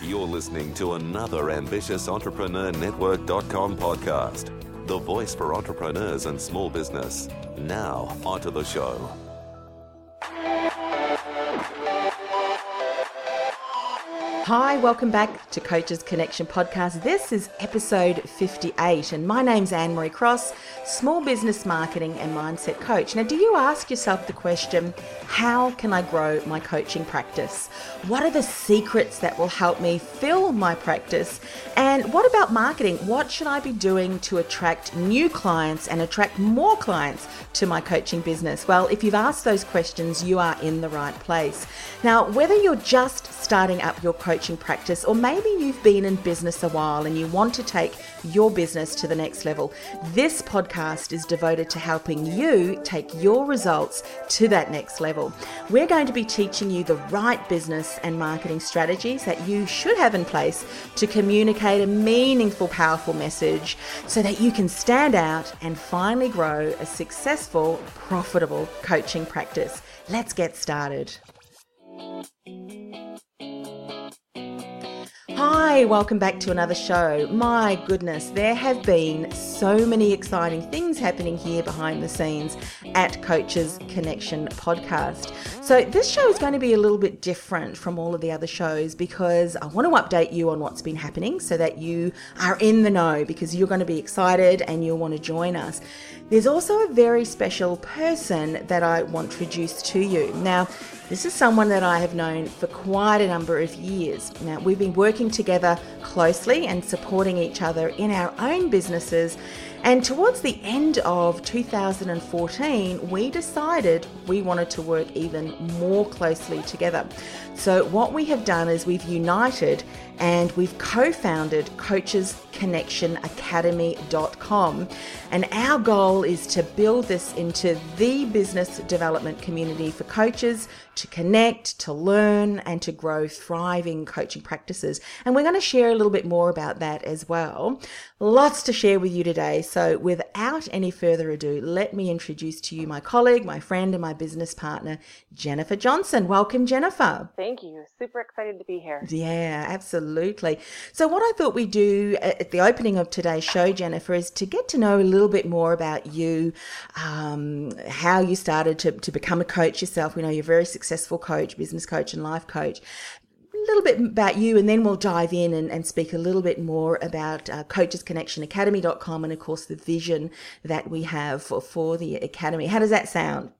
You're listening to another ambitious Entrepreneur Network.com podcast, the voice for entrepreneurs and small business. Now, onto the show. Hi, welcome back to Coaches Connection podcast. This is episode 58, and my name's Anne Marie Cross, small business marketing and mindset coach. Now, do you ask yourself the question, how can I grow my coaching practice? What are the secrets that will help me fill my practice? And what about marketing? What should I be doing to attract new clients and attract more clients to my coaching business? Well, if you've asked those questions, you are in the right place. Now, whether you're just starting up your coaching practice, or maybe you've been in business a while and you want to take your business to the next level, this podcast is devoted to helping you take your results to that next level. We're going to be teaching you the right business and marketing strategies that you should have in place to communicate a meaningful, powerful message so that you can stand out and finally grow a successful, profitable coaching practice. Let's get started. Hi, welcome back to another show. My goodness, there have been so many exciting things happening here behind the scenes at Coaches Connection podcast. So, this show is going to be a little bit different from all of the other shows because I want to update you on what's been happening so that you are in the know because you're going to be excited and you'll want to join us. There's also a very special person that I want to introduce to you. Now, this is someone that I have known for quite a number of years. Now, we've been working together closely and supporting each other in our own businesses. And towards the end of 2014, we decided we wanted to work even more closely together. So, what we have done is we've united and we've co founded coachesconnectionacademy.com. And our goal is to build this into the business development community for coaches to connect, to learn, and to grow thriving coaching practices. And we're going to share a little bit more about that as well. Lots to share with you today. So, without any further ado, let me introduce to you my colleague, my friend, and my business partner, Jennifer Johnson. Welcome, Jennifer. Thank you. Super excited to be here. Yeah, absolutely. So, what I thought we'd do at the opening of today's show, Jennifer, is to get to know a little bit more about you, um, how you started to, to become a coach yourself. We know you're a very successful coach, business coach, and life coach. A little bit about you, and then we'll dive in and, and speak a little bit more about uh, coachesconnectionacademy.com and, of course, the vision that we have for, for the academy. How does that sound?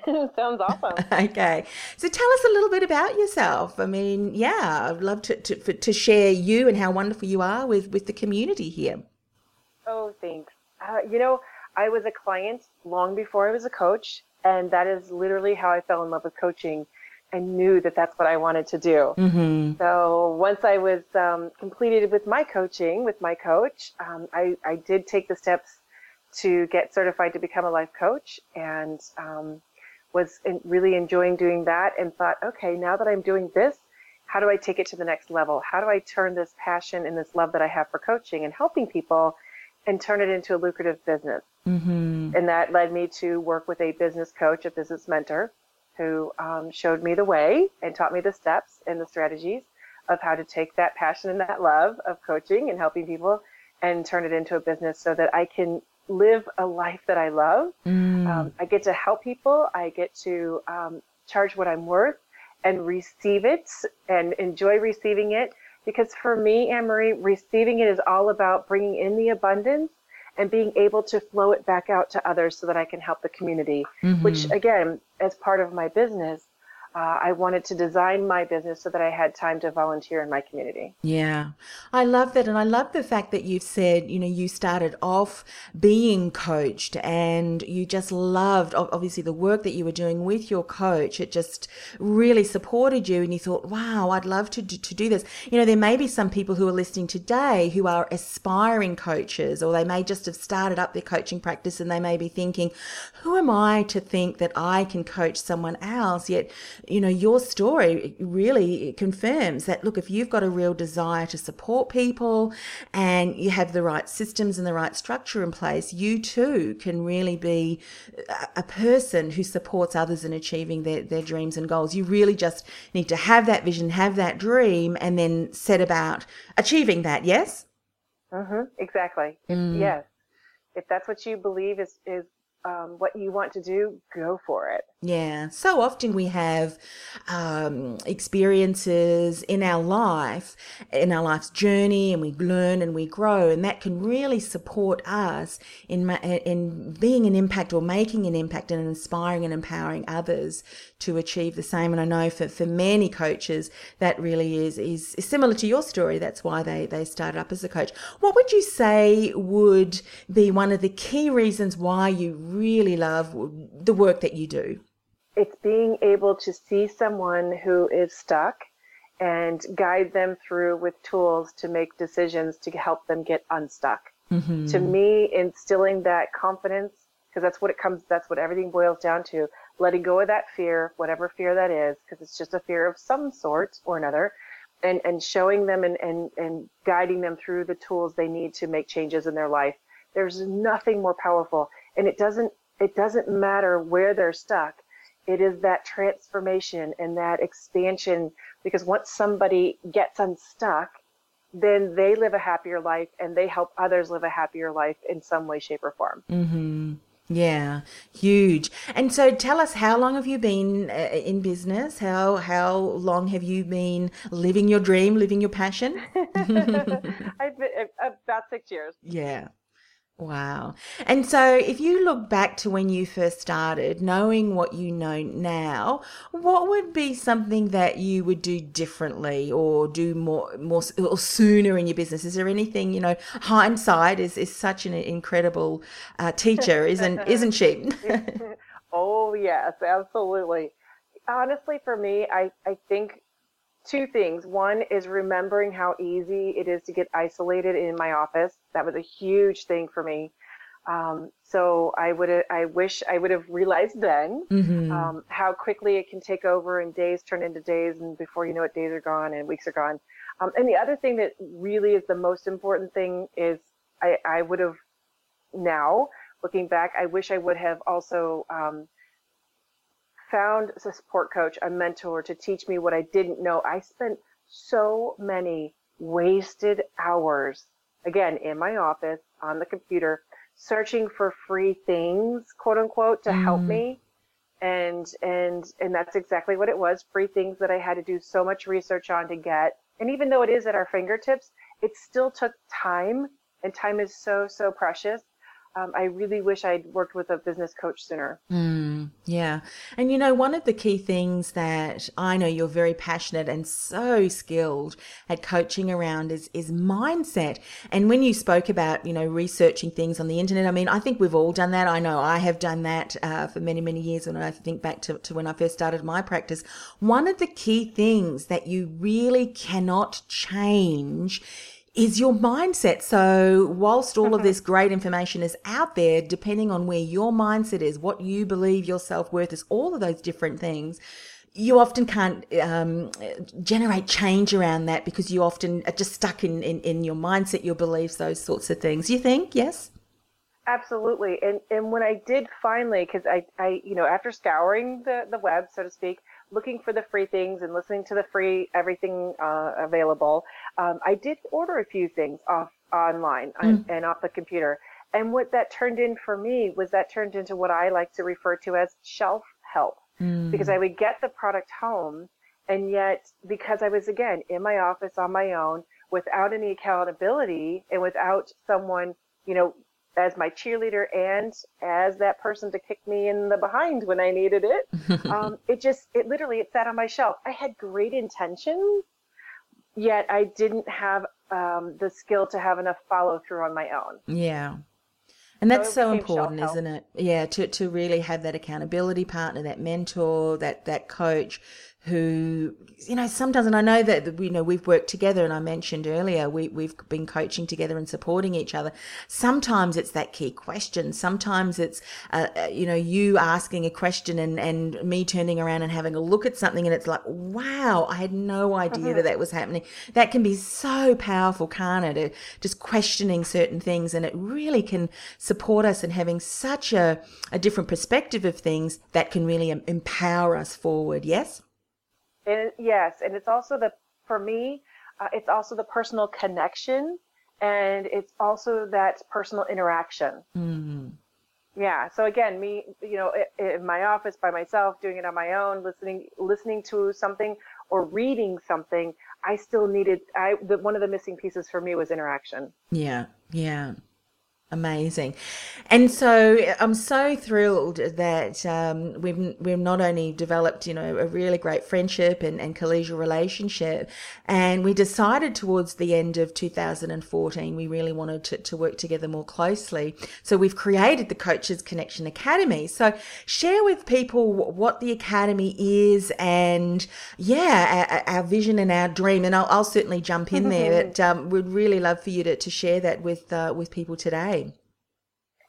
Sounds awesome. okay. So tell us a little bit about yourself. I mean, yeah, I'd love to, to, to share you and how wonderful you are with, with the community here. Oh, thanks. Uh, you know, I was a client long before I was a coach, and that is literally how I fell in love with coaching and knew that that's what I wanted to do. Mm-hmm. So once I was um, completed with my coaching with my coach, um, I, I did take the steps to get certified to become a life coach and um, was in, really enjoying doing that and thought, okay, now that I'm doing this, how do I take it to the next level? How do I turn this passion and this love that I have for coaching and helping people and turn it into a lucrative business? Mm-hmm. And that led me to work with a business coach, a business mentor, who um, showed me the way and taught me the steps and the strategies of how to take that passion and that love of coaching and helping people and turn it into a business so that I can live a life that I love. Mm. Um, I get to help people. I get to um, charge what I'm worth and receive it and enjoy receiving it. Because for me, Anne Marie, receiving it is all about bringing in the abundance and being able to flow it back out to others so that I can help the community, Mhm. which again, as part of my business, uh, I wanted to design my business so that I had time to volunteer in my community. Yeah, I love that. And I love the fact that you've said, you know, you started off being coached and you just loved, obviously, the work that you were doing with your coach. It just really supported you. And you thought, wow, I'd love to do, to do this. You know, there may be some people who are listening today who are aspiring coaches, or they may just have started up their coaching practice and they may be thinking, who am I to think that I can coach someone else? Yet you know, your story really confirms that look, if you've got a real desire to support people and you have the right systems and the right structure in place, you too can really be a person who supports others in achieving their, their dreams and goals. You really just need to have that vision, have that dream, and then set about achieving that, yes? Mm-hmm, exactly. Mm. Yes. If that's what you believe is, is um, what you want to do, go for it. Yeah. So often we have um, experiences in our life, in our life's journey, and we learn and we grow, and that can really support us in in being an impact or making an impact and inspiring and empowering others to achieve the same. And I know for, for many coaches that really is, is, is similar to your story. That's why they they started up as a coach. What would you say would be one of the key reasons why you really love the work that you do? it's being able to see someone who is stuck and guide them through with tools to make decisions to help them get unstuck. Mm-hmm. To me, instilling that confidence, because that's what it comes, that's what everything boils down to. Letting go of that fear, whatever fear that is, because it's just a fear of some sort or another, and, and showing them and, and, and guiding them through the tools they need to make changes in their life. There's nothing more powerful. And it doesn't, it doesn't matter where they're stuck it is that transformation and that expansion because once somebody gets unstuck, then they live a happier life and they help others live a happier life in some way, shape, or form. Mm-hmm. Yeah, huge. And so, tell us, how long have you been uh, in business? How how long have you been living your dream, living your passion? I've been about six years. Yeah, Wow. And so, if you look back to when you first started, knowing what you know now, what would be something that you would do differently or do more, more or sooner in your business? Is there anything, you know, hindsight is, is such an incredible uh, teacher, isn't, isn't she? oh, yes, absolutely. Honestly, for me, I, I think two things. One is remembering how easy it is to get isolated in my office. That was a huge thing for me. Um, so I would I wish I would have realized then mm-hmm. um, how quickly it can take over and days turn into days, and before you know it, days are gone and weeks are gone. Um, and the other thing that really is the most important thing is I, I would have now looking back, I wish I would have also um, found a support coach, a mentor to teach me what I didn't know. I spent so many wasted hours, again, in my office, on the computer, searching for free things, quote unquote, to mm. help me. And, and, and that's exactly what it was. Free things that I had to do so much research on to get. And even though it is at our fingertips, it still took time and time is so, so precious um, I really wish I'd worked with a business coach sooner. Mm, yeah. And you know, one of the key things that I know you're very passionate and so skilled at coaching around is, is mindset. And when you spoke about, you know, researching things on the internet, I mean, I think we've all done that. I know I have done that uh, for many, many years. And I think back to, to when I first started my practice, one of the key things that you really cannot change is your mindset. So, whilst all of this great information is out there, depending on where your mindset is, what you believe your self worth is, all of those different things, you often can't um, generate change around that because you often are just stuck in, in, in your mindset, your beliefs, those sorts of things. You think, yes? Absolutely. And and when I did finally, because I, I, you know, after scouring the, the web, so to speak, looking for the free things and listening to the free everything uh, available, um, I did order a few things off online mm. and off the computer. And what that turned in for me was that turned into what I like to refer to as shelf help, mm. because I would get the product home, and yet because I was again in my office on my own without any accountability and without someone, you know, as my cheerleader and as that person to kick me in the behind when I needed it. um, it just, it literally, it sat on my shelf. I had great intentions, yet I didn't have um, the skill to have enough follow through on my own. Yeah. And that's so, so important, isn't it? Yeah, to, to really have that accountability partner, that mentor, that, that coach who you know sometimes and i know that you know we've worked together and i mentioned earlier we, we've been coaching together and supporting each other. Sometimes it's that key question. Sometimes it's uh, uh, you know you asking a question and and me turning around and having a look at something and it's like wow i had no idea that mm-hmm. that was happening. That can be so powerful can't it? Uh, just questioning certain things and it really can support us in having such a, a different perspective of things that can really empower us forward. Yes and yes, and it's also the for me, uh, it's also the personal connection, and it's also that personal interaction. Mm-hmm. Yeah. So again, me, you know, in my office by myself, doing it on my own, listening, listening to something or reading something, I still needed. I the, one of the missing pieces for me was interaction. Yeah. Yeah. Amazing. And so I'm so thrilled that um, we've, we've not only developed, you know, a really great friendship and, and collegial relationship, and we decided towards the end of 2014, we really wanted to, to work together more closely. So we've created the Coaches Connection Academy. So share with people what the Academy is and, yeah, our, our vision and our dream. And I'll, I'll certainly jump in there, but um, we'd really love for you to, to share that with, uh, with people today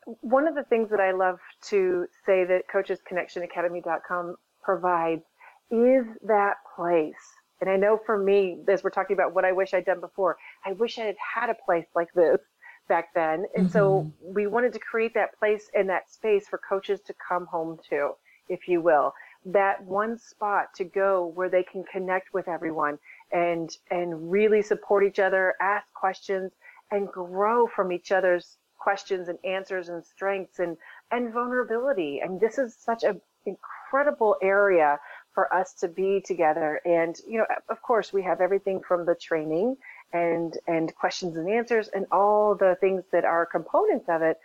one of the things that I love to say that coachesconnectionacademy.com provides is that place. And I know for me, as we're talking about what I wish I'd done before, I wish I had had a place like this back then. And mm-hmm. so we wanted to create that place and that space for coaches to come home to, if you will. That one spot to go where they can connect with everyone and and really support each other, ask questions, and grow from each other's questions and answers and strengths and and vulnerability. Mean, this is such an incredible area for us to be together. And you know, of course, we have everything from the training and and questions and answers and all the things that are components of it.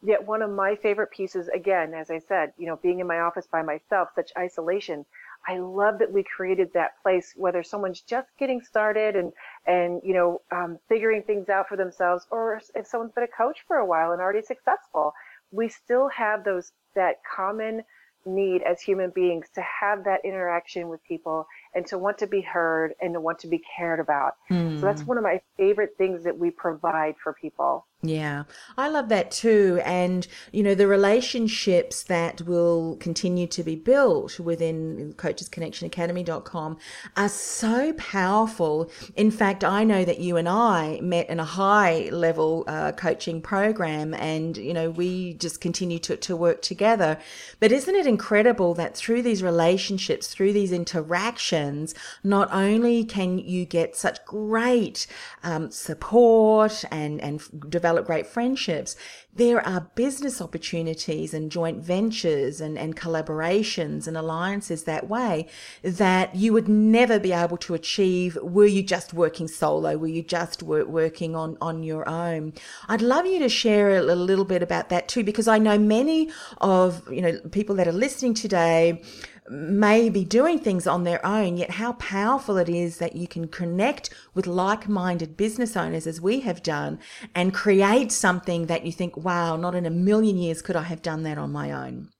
Yet one of my favorite pieces, again, as I said, you know, being in my office by myself, such isolation, I love that we created that place, whether someone's just getting started and, and, you know, um, figuring things out for themselves, or if someone's been a coach for a while and already successful, we still have those, that common need as human beings to have that interaction with people and to want to be heard and to want to be cared about. Mm. So that's hmm. one of my favorite things that we provide for people. Yeah, I love that too. And, you know, the relationships that will continue to be built within coachesconnectionacademy.com are so powerful. In fact, I know that you and I met in a high level uh, coaching program and, you know, we just continue to, to work together. But isn't it incredible that through these relationships, through these interactions, not only can you get such great um, support and, and develop develop great friendships. There are business opportunities and joint ventures and, and collaborations and alliances that way that you would never be able to achieve were you just working solo, were you just working on, on your own. I'd love you to share a little bit about that too, because I know many of, you know, people that are listening today may be doing things on their own, yet how powerful it is that you can connect with like minded business owners as we have done and create something that you think, wow, not in a million years could I have done that on my own.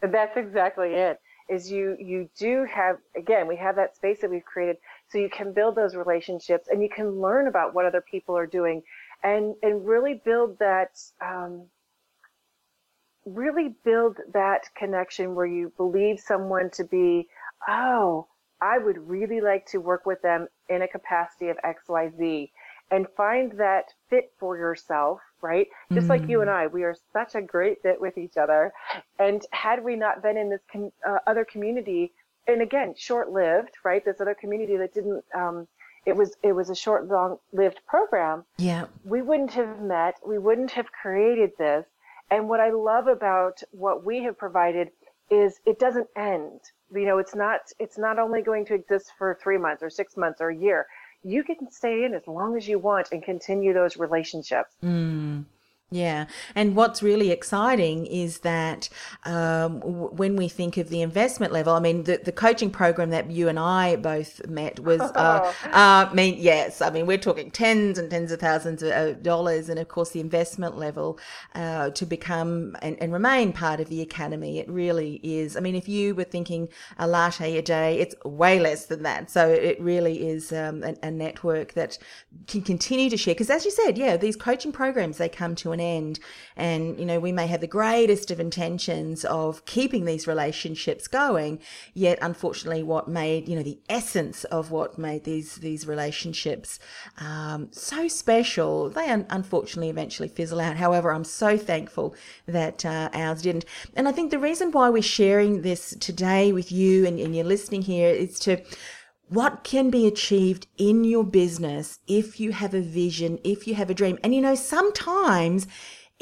That's exactly it. Is you you do have again we have that space that we've created so you can build those relationships and you can learn about what other people are doing and and really build that um, really build that connection where you believe someone to be, oh, I would really like to work with them in a capacity of XYZ and find that fit for yourself, right? Just mm. like you and mm. I, we are such a great fit with each other. And had we not been in this com- uh, other community, and again, short-lived, right? This other community that didn't, um, it was it was a short, long-lived program. Yeah, we wouldn't have met. We wouldn't have created this and what I love about what we have provided is it doesn't end. You know, it's not it's not only going to exist for three months or six months or a year. You can stay in as long as you want and continue those relationships. Mm. Yeah, and what's really exciting is that um, w- when we think of the investment level, I mean, the, the coaching program that you and I both met was, uh, uh, I mean, yes, I mean, we're talking tens and tens of thousands of dollars, and of course, the investment level uh, to become and, and, remain part of the academy, it really is. I mean, if you were thinking a latte a day, it's way less than that. So it really is um, a, a network that can continue to share. Because as you said, yeah, these coaching programs they come to an end. And, you know, we may have the greatest of intentions of keeping these relationships going, yet unfortunately what made, you know, the essence of what made these, these relationships um, so special, they un- unfortunately eventually fizzle out. However, I'm so thankful that uh, ours didn't. And I think the reason why we're sharing this today with you and, and you're listening here is to what can be achieved in your business if you have a vision, if you have a dream. And you know, sometimes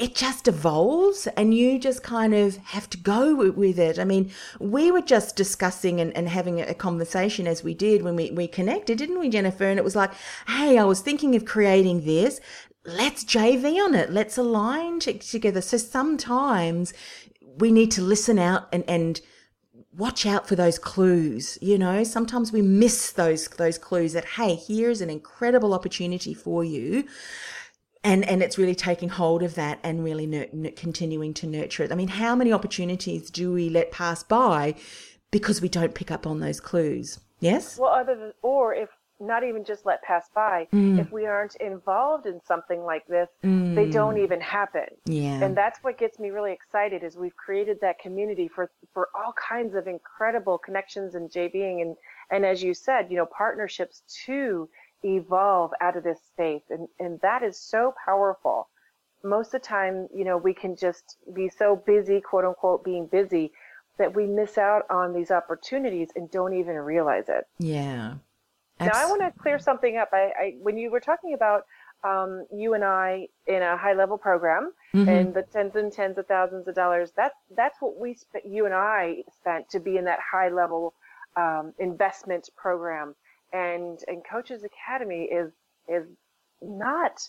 it just evolves and you just kind of have to go with it. I mean, we were just discussing and, and having a conversation as we did when we, we connected, didn't we, Jennifer? And it was like, hey, I was thinking of creating this. Let's JV on it. Let's align together. So sometimes we need to listen out and, and watch out for those clues you know? Sometimes we miss those those clues that hey here's an incredible opportunity for you. And and it's really taking hold of that and really nur- continuing to nurture it. I mean how many opportunities do we let pass by because we don't pick up on those clues? Yes? Well other than or if not even just let pass by. Mm. If we aren't involved in something like this, mm. they don't even happen. Yeah. And that's what gets me really excited is we've created that community for for all kinds of incredible connections and JVing and and as you said, you know, partnerships to evolve out of this space and and that is so powerful. Most of the time, you know, we can just be so busy, quote unquote, being busy that we miss out on these opportunities and don't even realize it. Yeah. Now I want to clear something up. I, I, when you were talking about um, you and I in a high level program mm-hmm. and the tens and tens of thousands of dollars, that's that's what we spent. You and I spent to be in that high level um, investment program. And and Coaches Academy is is not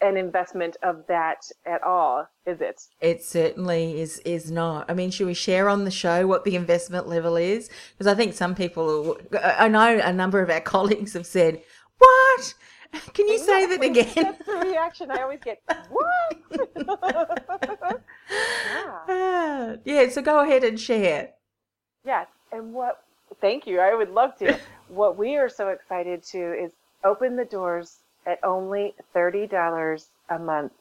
an investment of that at all, is it? It certainly is is not. I mean, should we share on the show what the investment level is? Because I think some people, I know a number of our colleagues have said, "What? Can you say that again?" That's the reaction I always get. What? yeah. Ah. yeah. So go ahead and share. Yes, and what? Thank you. I would love to. what we are so excited to is open the doors at only thirty dollars a month.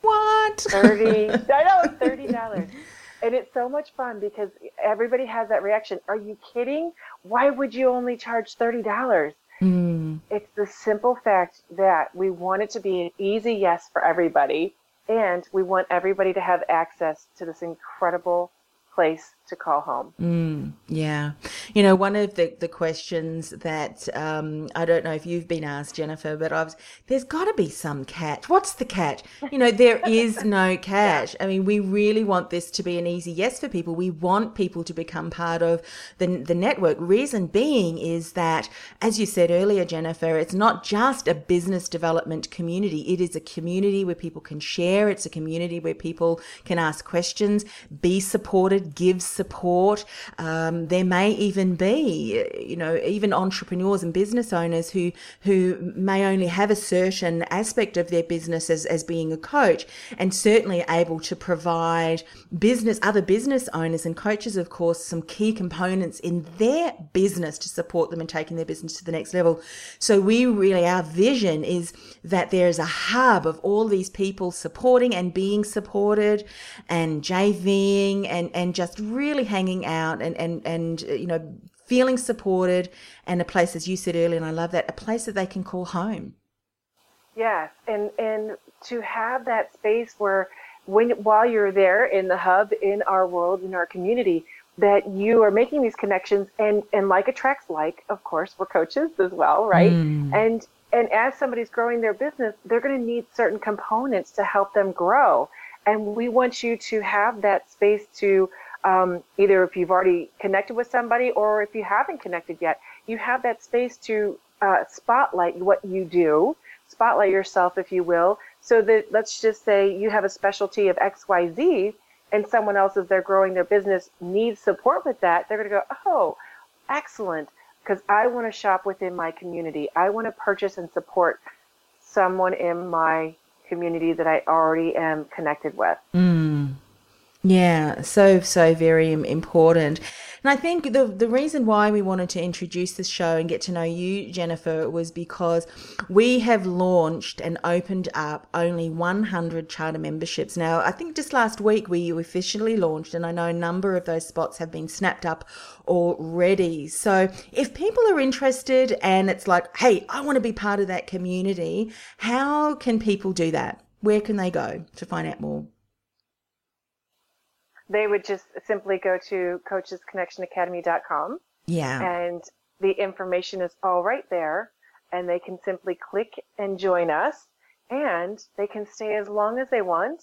What? Thirty. I know it's thirty dollars, and it's so much fun because everybody has that reaction. Are you kidding? Why would you only charge thirty dollars? Mm. It's the simple fact that we want it to be an easy yes for everybody, and we want everybody to have access to this incredible place to call home. Mm, yeah. You know, one of the, the questions that um, I don't know if you've been asked, Jennifer, but I've there's got to be some catch. What's the catch? You know, there is no catch. I mean, we really want this to be an easy yes for people. We want people to become part of the, the network. Reason being is that, as you said earlier, Jennifer, it's not just a business development community. It is a community where people can share. It's a community where people can ask questions, be supported, give support. Um, there may even be, you know, even entrepreneurs and business owners who who may only have a certain aspect of their business as, as being a coach, and certainly able to provide business other business owners and coaches, of course, some key components in their business to support them in taking their business to the next level. So we really our vision is that there is a hub of all these people supporting and being supported and JVing and and just really hanging out and, and, and, uh, you know, feeling supported and a place, as you said earlier, and I love that, a place that they can call home. Yes. And, and to have that space where when, while you're there in the hub, in our world, in our community, that you are making these connections and, and like attracts like, of course, we're coaches as well, right? Mm. And, and as somebody's growing their business, they're going to need certain components to help them grow. And we want you to have that space to um, either if you've already connected with somebody or if you haven't connected yet, you have that space to uh, spotlight what you do, spotlight yourself, if you will, So that let's just say you have a specialty of XYZ and someone else as they're growing their business needs support with that, they're going to go, "Oh, excellent." Because I want to shop within my community. I want to purchase and support someone in my community that I already am connected with. Mm. Yeah, so so very important. And I think the the reason why we wanted to introduce this show and get to know you, Jennifer, was because we have launched and opened up only 100 charter memberships. Now, I think just last week we officially launched, and I know a number of those spots have been snapped up already. So if people are interested and it's like, hey, I want to be part of that community, how can people do that? Where can they go to find out more? They would just simply go to coachesconnectionacademy.com. Yeah. And the information is all right there. And they can simply click and join us. And they can stay as long as they want.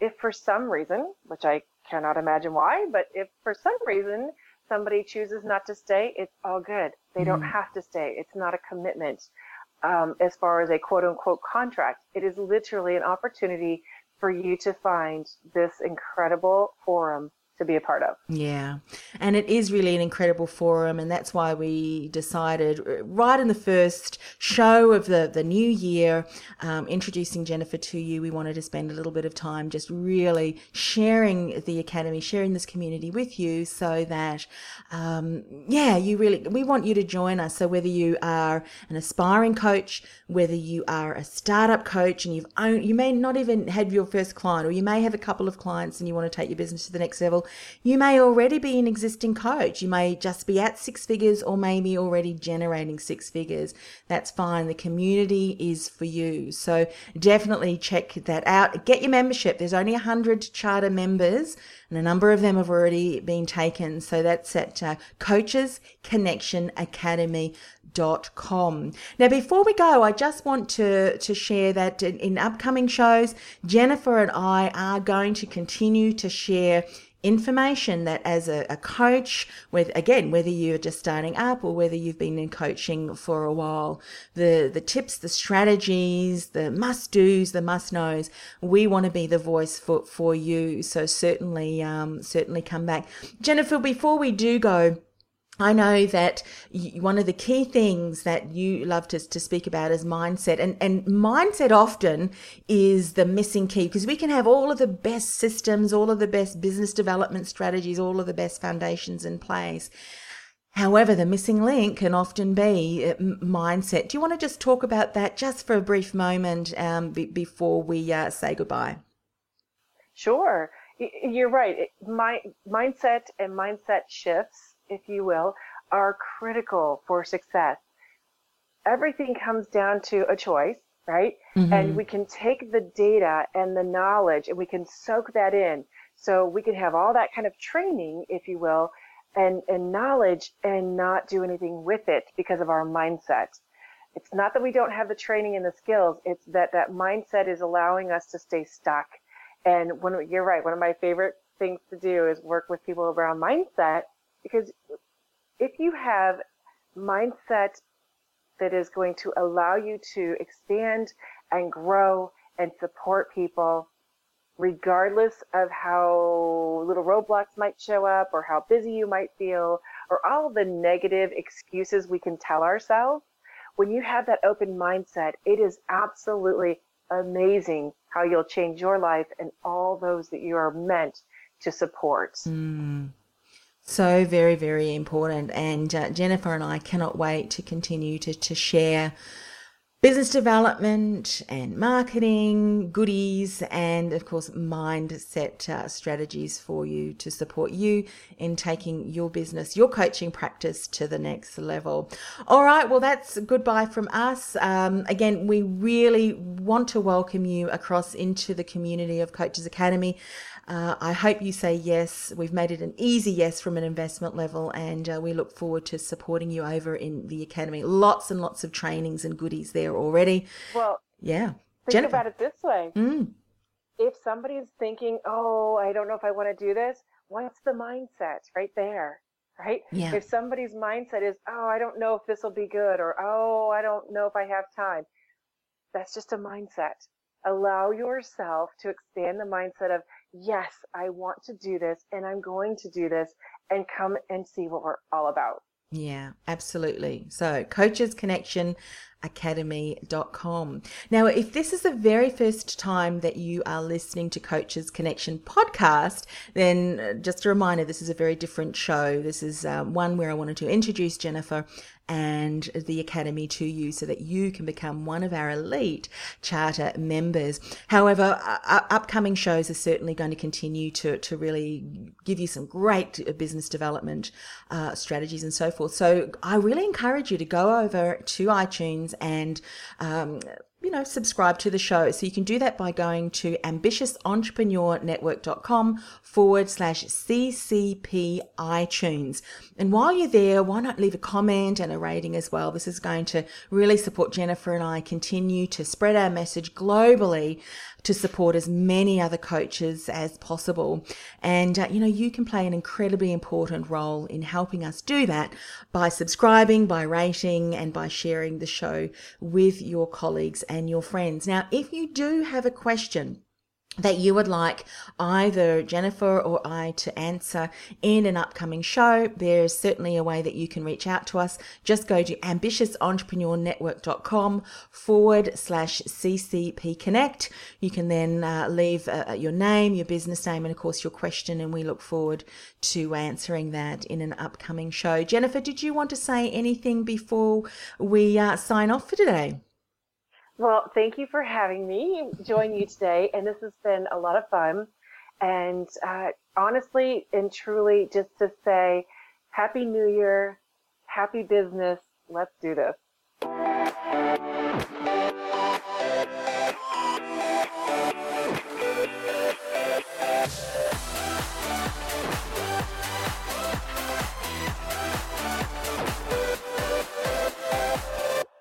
If for some reason, which I cannot imagine why, but if for some reason somebody chooses not to stay, it's all good. They mm. don't have to stay. It's not a commitment um, as far as a quote unquote contract. It is literally an opportunity for you to find this incredible forum to be a part of. Yeah. And it is really an incredible forum. And that's why we decided uh, right in the first show of the, the new year, um, introducing Jennifer to you, we wanted to spend a little bit of time just really sharing the Academy, sharing this community with you so that, um, yeah, you really, we want you to join us. So whether you are an aspiring coach, whether you are a startup coach and you've owned, you may not even had your first client, or you may have a couple of clients and you want to take your business to the next level, you may already be an existing coach. You may just be at six figures or maybe already generating six figures. That's fine. The community is for you. So definitely check that out. Get your membership. There's only 100 charter members and a number of them have already been taken. So that's at uh, Coaches Connection Academy com. Now, before we go, I just want to, to share that in, in upcoming shows, Jennifer and I are going to continue to share information that as a, a, coach with again whether you're just starting up or whether you've been in coaching for a while the the tips the strategies the must do's the must knows we want to be the voice for for you. So certainly um certainly come back. Jennifer before we do go I know that one of the key things that you love to, to speak about is mindset. And, and mindset often is the missing key because we can have all of the best systems, all of the best business development strategies, all of the best foundations in place. However, the missing link can often be uh, mindset. Do you want to just talk about that just for a brief moment um, b- before we uh, say goodbye? Sure. You're right. My mindset and mindset shifts if you will, are critical for success. Everything comes down to a choice, right? Mm-hmm. And we can take the data and the knowledge and we can soak that in. So we can have all that kind of training, if you will, and, and knowledge and not do anything with it because of our mindset. It's not that we don't have the training and the skills. It's that that mindset is allowing us to stay stuck. And when you're right, one of my favorite things to do is work with people around mindset because if you have mindset that is going to allow you to expand and grow and support people regardless of how little roadblocks might show up or how busy you might feel or all the negative excuses we can tell ourselves when you have that open mindset it is absolutely amazing how you'll change your life and all those that you are meant to support mm. So very, very important. And uh, Jennifer and I cannot wait to continue to, to share business development and marketing goodies and of course mindset uh, strategies for you to support you in taking your business your coaching practice to the next level. All right. Well that's goodbye from us. Um, again we really want to welcome you across into the community of coaches academy uh, I hope you say yes. We've made it an easy yes from an investment level, and uh, we look forward to supporting you over in the academy. Lots and lots of trainings and goodies there already. Well, yeah. Think Jennifer. about it this way. Mm. If somebody's thinking, "Oh, I don't know if I want to do this," what's the mindset right there? Right? Yeah. If somebody's mindset is, "Oh, I don't know if this will be good," or "Oh, I don't know if I have time," that's just a mindset allow yourself to expand the mindset of, yes, I want to do this and I'm going to do this and come and see what we're all about. Yeah, absolutely. So, Coaches Connection academy.com. Now, if this is the very first time that you are listening to Coaches Connection podcast, then uh, just a reminder this is a very different show. This is um, one where I wanted to introduce Jennifer and the Academy to you so that you can become one of our elite charter members. However, uh, upcoming shows are certainly going to continue to, to really give you some great business development uh, strategies and so forth. So I really encourage you to go over to iTunes and um, you know, subscribe to the show. So you can do that by going to ambitiousentrepreneurnetwork.com forward slash CCP iTunes. And while you're there, why not leave a comment and a rating as well? This is going to really support Jennifer and I continue to spread our message globally to support as many other coaches as possible. And, uh, you know, you can play an incredibly important role in helping us do that by subscribing, by rating, and by sharing the show with your colleagues and your friends. Now, if you do have a question, that you would like either Jennifer or I to answer in an upcoming show, there's certainly a way that you can reach out to us. Just go to ambitiousentrepreneurnetwork.com forward slash CCP Connect. You can then uh, leave uh, your name, your business name, and of course your question, and we look forward to answering that in an upcoming show. Jennifer, did you want to say anything before we uh, sign off for today? Well, thank you for having me join you today. And this has been a lot of fun. And uh, honestly and truly, just to say, Happy New Year, happy business. Let's do this.